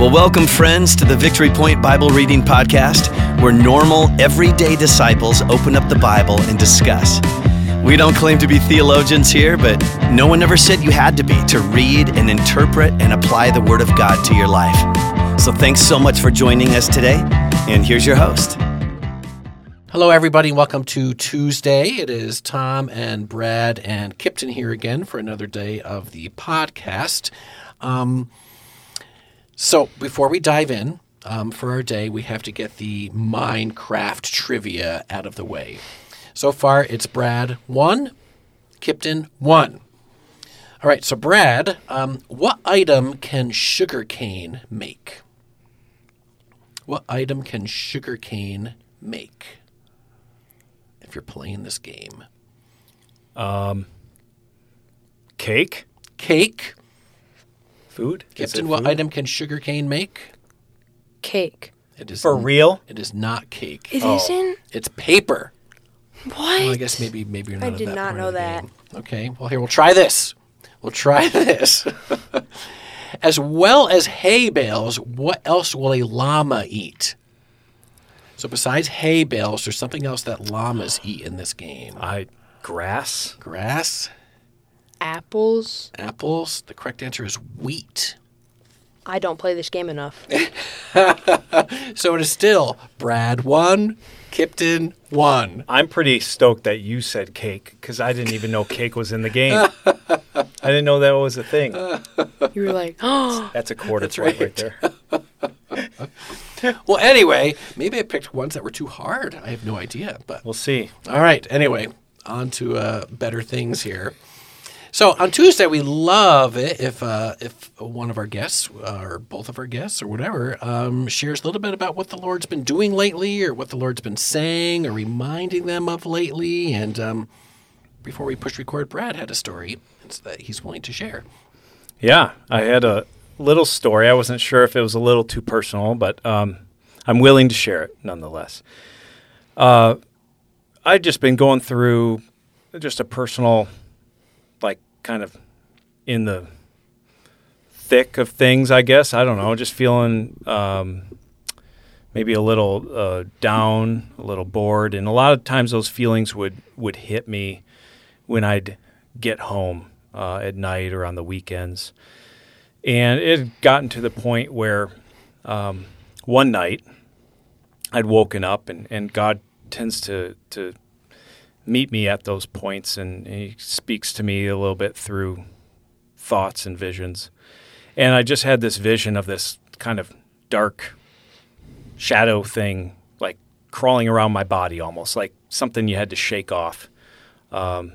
Well, welcome, friends, to the Victory Point Bible Reading Podcast, where normal, everyday disciples open up the Bible and discuss. We don't claim to be theologians here, but no one ever said you had to be to read and interpret and apply the Word of God to your life. So thanks so much for joining us today, and here's your host. Hello, everybody. Welcome to Tuesday. It is Tom and Brad and Kipton here again for another day of the podcast. Um, so, before we dive in um, for our day, we have to get the Minecraft trivia out of the way. So far, it's Brad one, Kipton one. All right, so Brad, um, what item can sugarcane make? What item can sugarcane make? If you're playing this game, um, Cake? cake. Food? Is Kipton, what food? item can sugarcane make? Cake. It is For real? It is not cake. It Oh. not It's paper. What? Well, I guess maybe maybe you're I not. at did that not point know that. game. Okay. Well, here we'll try this. We'll try this. as well as hay bales, what else will a llama eat? So besides hay bales, there's something else that llamas eat in this game. I grass? Grass, Apples. apples. The correct answer is wheat. I don't play this game enough. So it is still Brad one, Kipton one. I'm pretty stoked that you said cake because I didn't even know cake was in the game. I didn't know that was a thing. You were like, oh, That's a quarter That's point right. right there. Well, anyway, maybe I picked ones that were too hard. I have no idea, but We'll see. All right. Anyway, on to uh, better things here. So on Tuesday, we love it if uh, if one of our guests uh, or both of our guests or whatever um, shares a little bit about what the Lord's been doing lately, or what the Lord's been saying, or reminding them of lately. And um, before we push record, Brad had a story that he's willing to share. Yeah, I had a little story. I wasn't sure if it was a little too personal, but um, I'm willing to share it nonetheless. Uh, I'd just been going through just a personal, like, kind of in the thick of things, I guess. I don't know, just feeling um, maybe a little uh, down, a little bored, and a lot of times those feelings would would hit me when I'd get home uh, at night or on the weekends. And it had gotten to the point where um, one night I'd woken up, and, and God tends to, to meet me at those points, and He speaks to me a little bit through thoughts and visions. And I just had this vision of this kind of dark shadow thing, like crawling around my body almost, like something you had to shake off. Um,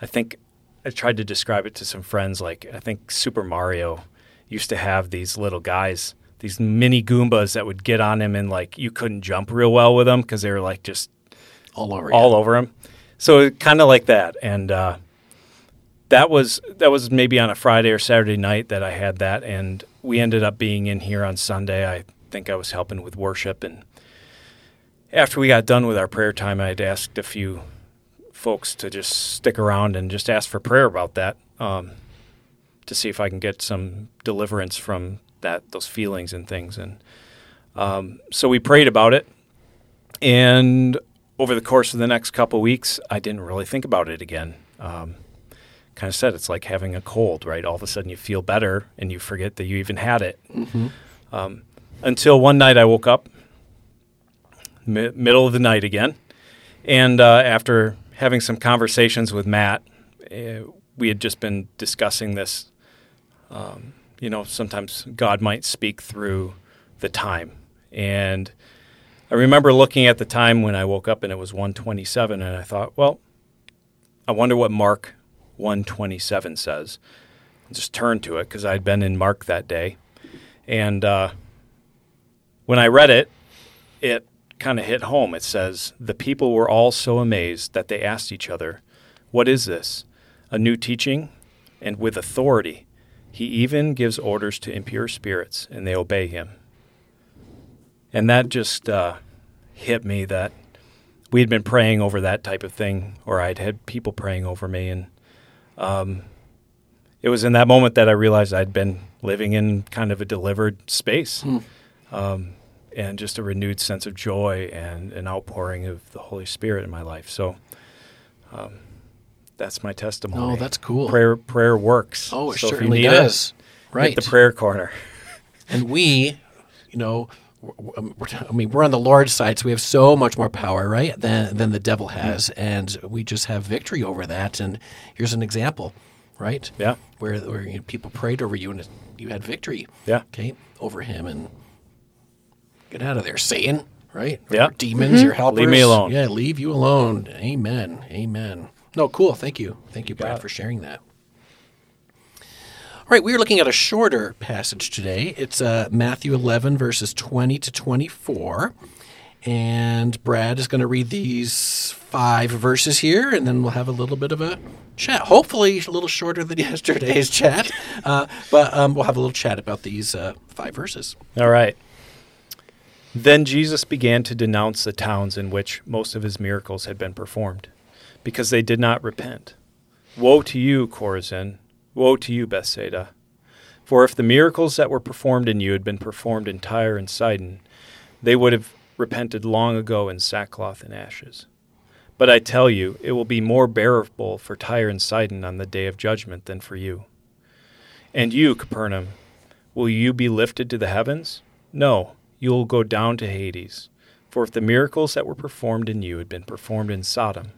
I think I tried to describe it to some friends. Like I think Super Mario used to have these little guys, these mini Goombas that would get on him, and like you couldn't jump real well with them because they were like just All over. all over him. So kind of like that, and uh, that was that was maybe on a Friday or Saturday night that I had that, and we ended up being in here on Sunday. I think I was helping with worship, and after we got done with our prayer time, I had asked a few folks to just stick around and just ask for prayer about that, um, to see if I can get some deliverance from that those feelings and things, and um, so we prayed about it, and over the course of the next couple weeks, I didn't really think about it again. Um, kind of said it's like having a cold, right? All of a sudden you feel better and you forget that you even had it. Um, until one night I woke up, mi- middle of the night again, and uh, after having some conversations with Matt, uh, we had just been discussing this. Um, you know, sometimes God might speak through the time, and I remember looking at the time when I woke up and it was 127 and I thought, well, I wonder what Mark 127 says. I just turned to it because I'd been in Mark that day. And uh, when I read it, it kind of hit home. It says, The people were all so amazed that they asked each other, What is this? A new teaching? And with authority. He even gives orders to impure spirits, and they obey him. And that just uh, hit me that we had been praying over that type of thing, or I'd had people praying over me. And um, it was in that moment that I realized I'd been living in kind of a delivered space. Um, and just a renewed sense of joy and an outpouring of the Holy Spirit in my life. So um, that's my testimony. Oh, that's cool. Prayer prayer works. Oh, it So certainly need does. It, right. the prayer corner. And we, you know, w- w- we're- I mean, we're on the Lord's side, so we have so much more power, right, than than the devil mm-hmm. has, and we just have victory over that. And here's an example, right? Yeah. Where where you know, people prayed over you and you had victory. Yeah. Okay, over him and get out of there, Satan. Right? Yeah. Your demons, mm-hmm. your helpers. Leave me alone. Yeah, leave you alone. Amen. Amen. No, cool. Thank you. Thank you, Brad, for sharing that. All right, we are looking at a shorter passage today. It's uh, Matthew 11, verses 20 to 24. And Brad is going to read these five verses here, and then we'll have a little bit of a chat. Hopefully, a little shorter than yesterday's chat, uh, but um, we'll have a little chat about these uh, five verses. All right. Then Jesus began to denounce the towns in which most of his miracles had been performed, because they did not repent. Woe to you, Chorazin! Woe to you, Bethsaida! For if the miracles that were performed in you had been performed in Tyre and Sidon, they would have repented long ago in sackcloth and ashes. But I tell you, it will be more bearable for Tyre and Sidon on the day of judgment than for you. And you, Capernaum, will you be lifted to the heavens? No, you will go down to Hades. For if the miracles that were performed in you had been performed in Sodom,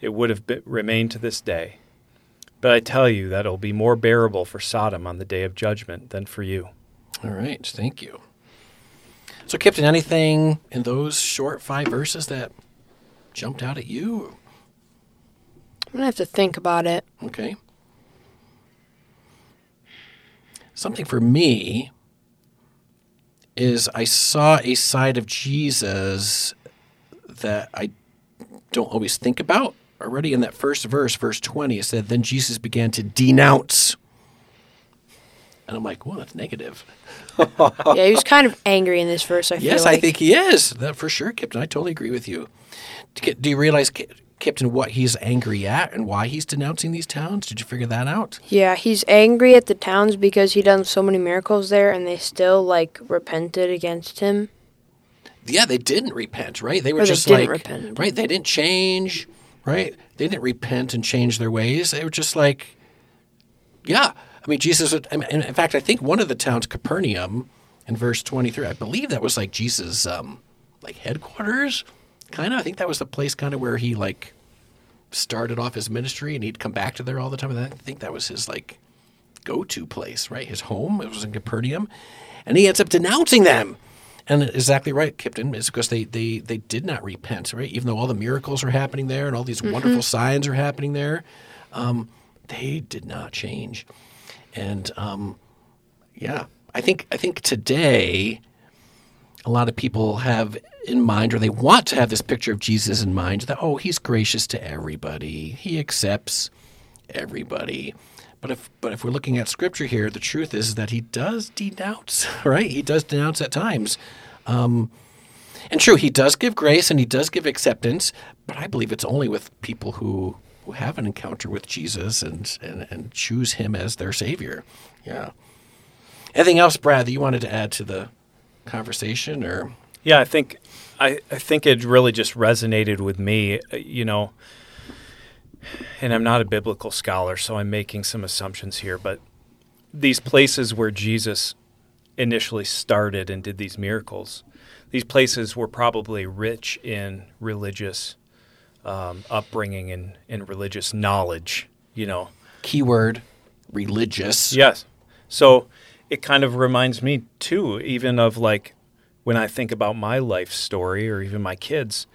it would have been, remained to this day. But I tell you that it will be more bearable for Sodom on the day of judgment than for you. All right, thank you. So, Kipton, anything in those short five verses that jumped out at you? I'm gonna have to think about it. Okay. Something for me is I saw a side of Jesus that I don't always think about. Already in that first verse, verse 20, it said, Then Jesus began to denounce. And I'm like, well, that's negative. yeah, he was kind of angry in this verse. I feel Yes, like. I think he is. That for sure, Kipton. I totally agree with you. Do you realize, Kipton, what he's angry at and why he's denouncing these towns? Did you figure that out? Yeah, he's angry at the towns because he done so many miracles there, and they still like repented against him. Yeah, they didn't repent, right? They were Or they just didn't like, repent. right? They didn't change, right? They didn't repent and change their ways. They were just like, yeah. I mean, Jesus. I mean, in fact, I think one of the towns, Capernaum, in verse twenty-three, I believe that was like Jesus' um, like headquarters. Kind of. I think that was the place kind of where he like started off his ministry, and he'd come back to there all the time. And I think that was his like go-to place, right? His home. It was in Capernaum, and he ends up denouncing them. And exactly right, Kipton, is because they, they, they did not repent, right? Even though all the miracles are happening there and all these wonderful signs are happening there, um, they did not change. And um, yeah, I think I think today a lot of people have in mind, or they want to have this picture of Jesus in mind, that oh, he's gracious to everybody, he accepts everybody. But if but if we're looking at scripture here, the truth is that he does denounce, right? He does denounce at times. Um, and true, he does give grace and he does give acceptance, but I believe it's only with people who who have an encounter with Jesus and and, and choose him as their savior. Yeah. Anything else, Brad, that you wanted to add to the conversation or Yeah, I think I, I think it really just resonated with me. uh, You know, and I'm not a biblical scholar, so I'm making some assumptions here, but these places where Jesus initially started and did these miracles, these places were probably rich in religious um, upbringing and, and religious knowledge. You know, keyword religious? Yes. So it kind of reminds me too, even of like when I think about my life story or even my kids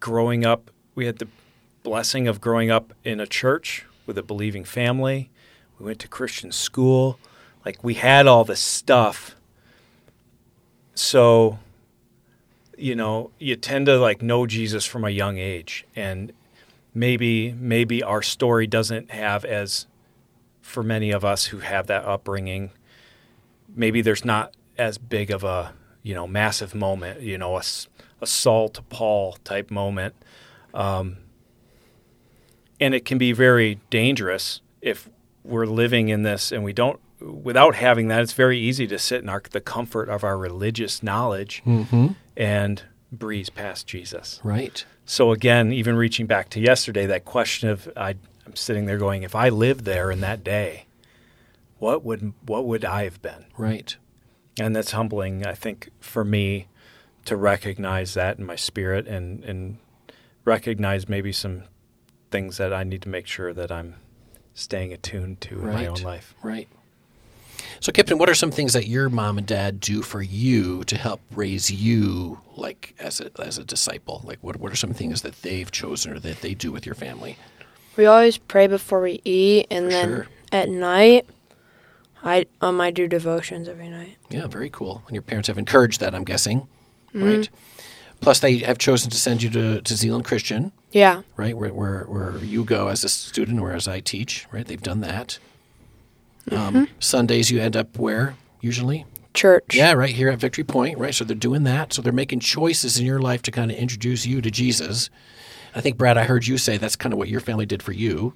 growing up. We had the blessing of growing up in a church with a believing family. We went to Christian school. Like we had all this stuff. So, you know, you tend to like know Jesus from a young age and maybe maybe our story doesn't have as for many of us who have that upbringing, maybe there's not as big of a you know massive moment, you know, a Saul to Paul type moment, um, and it can be very dangerous if we're living in this and we don't without having that, it's very easy to sit in our, the comfort of our religious knowledge mm-hmm. and breeze past Jesus. Right. So again, even reaching back to yesterday, that question of I, I'm sitting there going, if I lived there in that day, what would what would I have been? Right. And that's humbling, I think, for me to recognize that in my spirit and and recognize maybe some things that I need to make sure that I'm staying attuned to in my own life. Right. So, Kipton, what are some things that your mom and dad do for you to help raise you, like as a as a disciple? Like, what what are some things that they've chosen or that they do with your family? We always pray before we eat, and For then sure. at night, I um I do devotions every night. Yeah, very cool. And your parents have encouraged that, I'm guessing, right? Plus, they have chosen to send you to, to Zeeland Christian, Yeah, right, where, where where you go as a student, whereas I teach, right? They've done that. Um, Sundays, you end up where usually? church. Yeah, right here at Victory Point, right? So they're doing that. So they're making choices in your life to kind of introduce you to Jesus. I think, Brad, I heard you say that's kind of what your family did for you.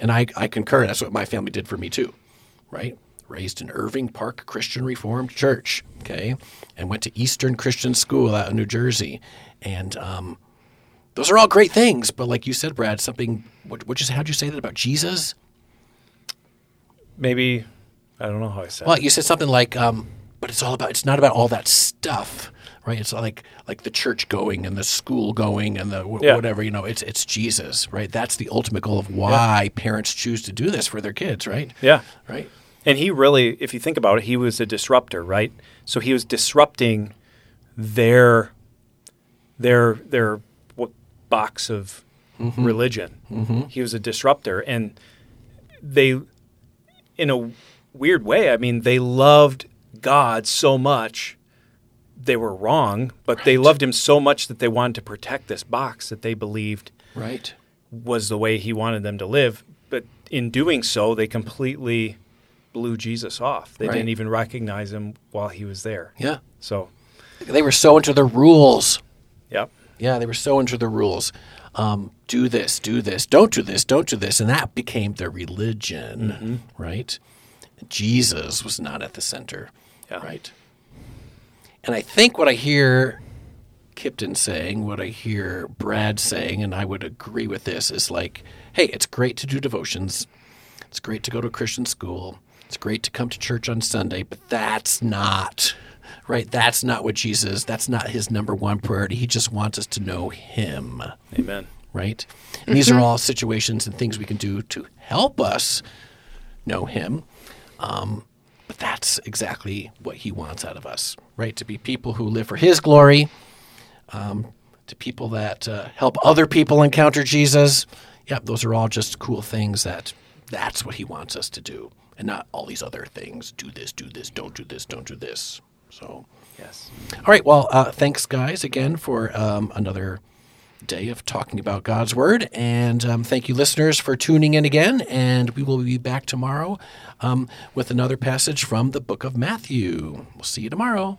And I, I concur. That's what my family did for me, too, right? Raised in Irving Park Christian Reformed Church, okay? And went to Eastern Christian School out in New Jersey. And um, those are all great things. But like you said, Brad, something, what, what just, how'd you say that about Jesus? Maybe I don't know how I said. Well, it. you said something like, um, but it's all about. It's not about all that stuff, right? It's like like the church going and the school going and the wh- Yeah. whatever. You know, it's it's Jesus, right? That's the ultimate goal of why parents choose to do this for their kids, right? Yeah. Right. And he really, if you think about it, he was a disruptor, right? So he was disrupting their their their what, box of mm-hmm. religion. Mm-hmm. He was a disruptor, and they, in a weird way, I mean, they loved God so much. They were wrong, but they loved him so much that they wanted to protect this box that they believed Right. was the way he wanted them to live. But in doing so, they completely blew Jesus off. They Right. didn't even recognize him while he was there. Yeah. So, They were so into the rules. yep. Yeah, they were so into the rules. Um, do this, do this, don't do this, don't do this, and that became their religion, right? Jesus was not at the center, Yeah. right? And I think what I hear Kipton saying, what I hear Brad saying, and I would agree with this, is like, hey, it's great to do devotions. It's great to go to a Christian school. It's great to come to church on Sunday, but that's not, right? That's not what Jesus, that's not his number one priority. He just wants us to know him, Amen. right? And these are all situations and things we can do to help us know him. Um, but that's exactly what he wants out of us, right? To be people who live for his glory, um, to people that uh, help other people encounter Jesus. Yep, those are all just cool things that that's what he wants us to do, and not all these other things. Do this, do this, don't do this, don't do this. So, Yes. all right. Well, uh, thanks, guys, again for um, another day of talking about God's Word. And um, thank you, listeners, for tuning in again. And we will be back tomorrow um, with another passage from the book of Matthew. We'll see you tomorrow.